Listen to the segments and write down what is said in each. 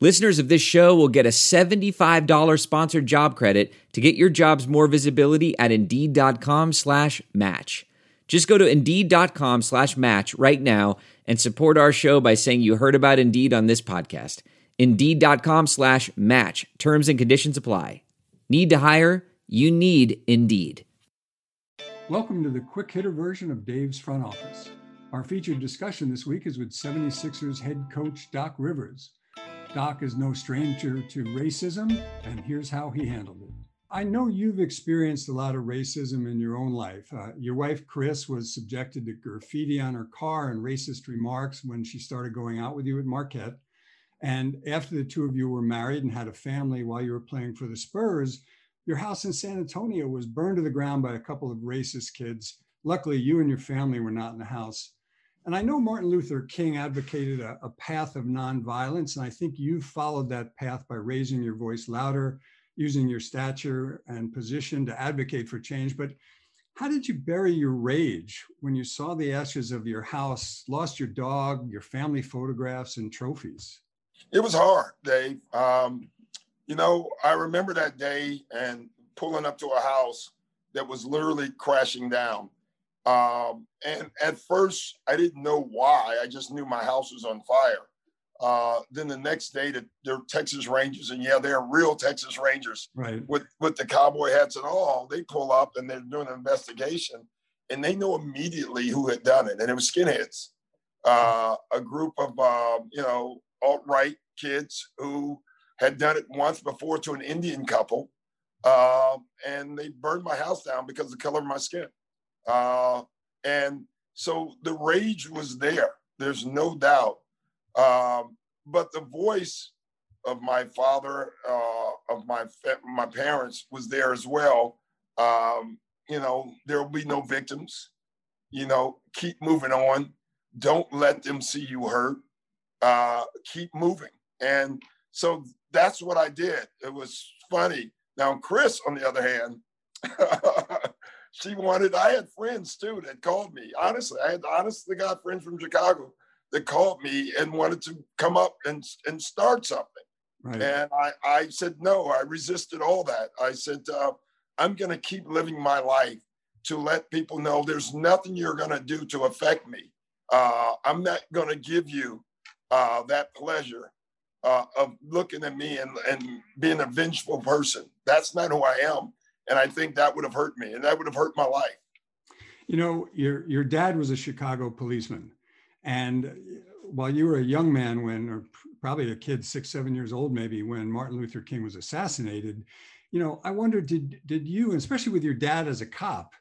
Listeners of this show will get a $75 sponsored job credit to get your jobs more visibility at Indeed.com slash match. Just go to Indeed.com slash match right now and support our show by saying you heard about Indeed on this podcast. Indeed.com slash match. Terms and conditions apply. Need to hire? You need Indeed. Welcome to the quick hitter version of Dave's Front Office. Our featured discussion this week is with 76ers head coach Doc Rivers. Doc is no stranger to racism, and here's how he handled it. I know you've experienced a lot of racism in your own life. Uh, your wife, Chris, was subjected to graffiti on her car and racist remarks when she started going out with you at Marquette. And after the two of you were married and had a family while you were playing for the Spurs, your house in San Antonio was burned to the ground by a couple of racist kids. Luckily, you and your family were not in the house. And I know Martin Luther King advocated a, a path of nonviolence, and I think you followed that path by raising your voice louder using your stature and position to advocate for change. But how did you bury your rage when you saw the ashes of your house, lost your dog, your family photographs, and trophies? It was hard, Dave. Um, you know, I remember that day and pulling up to a house that was literally crashing down. Um, and at first, I didn't know why. I just knew my house was on fire. Uh, then the next day, the, they're Texas Rangers, and yeah, they're real Texas Rangers, right? With with the cowboy hats and all. They pull up and they're doing an investigation, and they know immediately who had done it, and it was skinheads, uh, a group of uh, you know alt right kids who had done it once before to an Indian couple, uh, and they burned my house down because of the color of my skin, uh, and so the rage was there. There's no doubt um, but the voice of my father, uh, of my my parents, was there as well. Um, you know, there will be no victims. You know, keep moving on. Don't let them see you hurt. Uh, keep moving. And so that's what I did. It was funny. Now, Chris, on the other hand, she wanted, I had friends too that called me. Honestly, I had honestly got friends from Chicago that called me and wanted to come up and, and start something. Right. And I, I said, no, I resisted all that. I said, uh, I'm going to keep living my life to let people know there's nothing you're going to do to affect me. Uh, I'm not going to give you uh, that pleasure uh, of looking at me and, and being a vengeful person. That's not who I am. And I think that would have hurt me and that would have hurt my life. You know, your, your dad was a Chicago policeman. And while you were a young man when, or probably a kid, six, seven years old, maybe when Martin Luther King was assassinated, you know, I wonder, did did you, especially with your dad as a cop,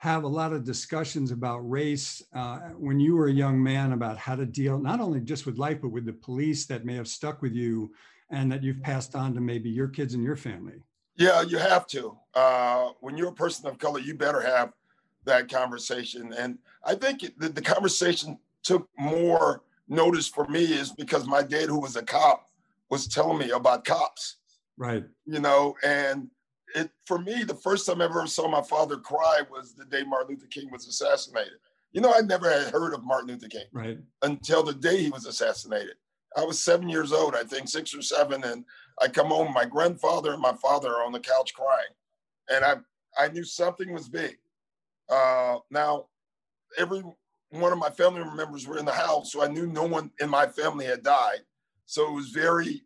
have a lot of discussions about race uh, when you were a young man about how to deal not only just with life but with the police that may have stuck with you and that you've passed on to maybe your kids and your family yeah you have to uh, when you're a person of color you better have that conversation and i think the, the conversation took more notice for me is because my dad, who was a cop, was telling me about cops. Right. You know, and it for me, the first time I ever saw my father cry was the day Martin Luther King was assassinated. You know, I never had heard of Martin Luther King right. until the day he was assassinated. I was seven years old, I think six or seven, and I come home. My grandfather and my father are on the couch crying, and I I knew something was big. Uh, now, every one of my family members were in the house, so I knew no one in my family had died. So it was very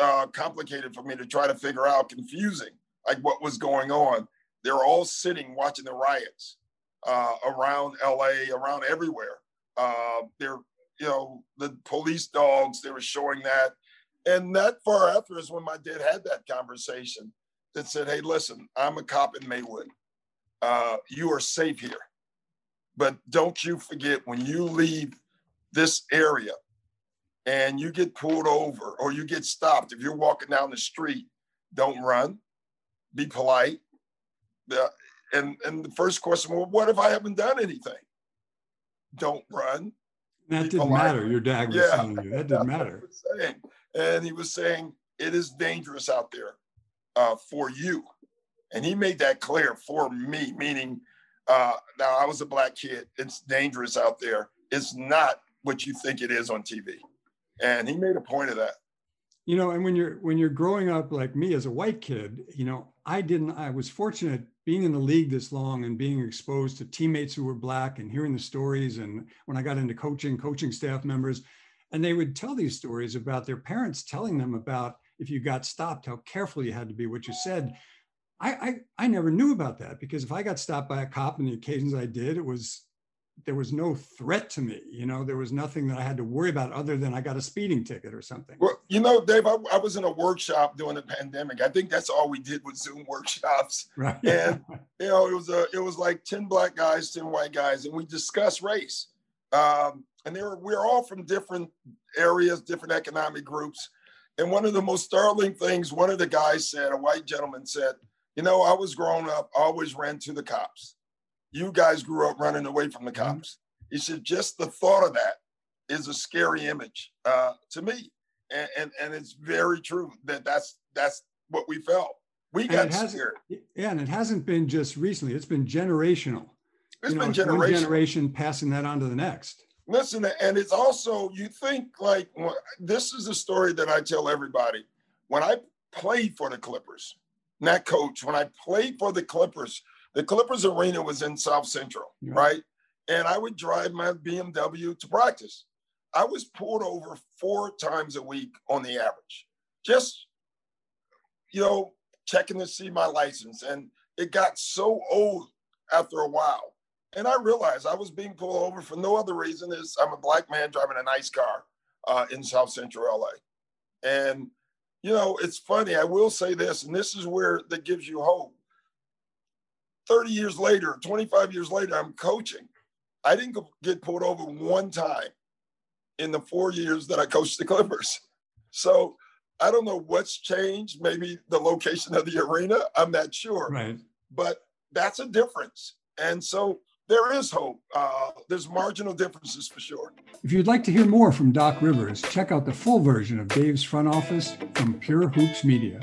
uh, complicated for me to try to figure out, confusing, like what was going on. They were all sitting watching the riots uh, around LA, around everywhere. Uh, they're, you know, the police dogs, they were showing that. And that far after is when my dad had that conversation that said, hey, listen, I'm a cop in Maywood. Uh, you are safe here but don't you forget when you leave this area and you get pulled over or you get stopped, if you're walking down the street, don't run, be polite. and and the first question, well, what if I haven't done anything? Don't run. That didn't matter. Your dad was yeah, telling you that didn't matter. And he was saying it is dangerous out there uh, for you, and he made that clear for me, meaning uh, now I was a black kid. It's dangerous out there. It's not what you think it is on TV, and he made a point of that you know and when you're when you're growing up like me as a white kid you know i didn't i was fortunate being in the league this long and being exposed to teammates who were black and hearing the stories and when i got into coaching coaching staff members and they would tell these stories about their parents telling them about if you got stopped how careful you had to be what you said. I, I i never knew about that because if i got stopped by a cop and the occasions i did it was there was no threat to me. You know, there was nothing that I had to worry about other than I got a speeding ticket or something. Well, you know, Dave, I, I was in a workshop during the pandemic. I think that's all we did with Zoom workshops. Right. And you know, it was a it was like ten black guys, ten white guys, and we discussed race. Um, and they were we we're all from different areas, different economic groups. And one of the most startling things, one of the guys said, a white gentleman said, "You know, I was growing up, I always ran to the cops." You guys grew up running away from the mm-hmm. cops. He said, just the thought of that is a scary image uh, to me. And, and, and it's very true that that's, that's what we felt. We got scared. Yeah. And it hasn't been just recently, it's been generational. It's you know, been generational. One generation passing that on to the next. Listen, and it's also, you think like, this is a story that I tell everybody. When I played for the Clippers, not coach, when I played for the Clippers, the Clippers arena was in South Central, yeah. right? And I would drive my BMW to practice. I was pulled over four times a week on the average, just, you know, checking to see my license. And it got so old after a while. And I realized I was being pulled over for no other reason is I'm a black man driving a nice car uh, in South Central LA. And, you know, it's funny. I will say this, and this is where that gives you hope 30 years later, 25 years later, I'm coaching. I didn't get pulled over one time in the four years that I coached the Clippers. So I don't know what's changed. Maybe the location of the arena. I'm not sure. Right. But that's a difference. And so there is hope. Uh, there's marginal differences for sure. If you'd like to hear more from Doc Rivers, check out the full version of Dave's front office from Pure Hoops Media.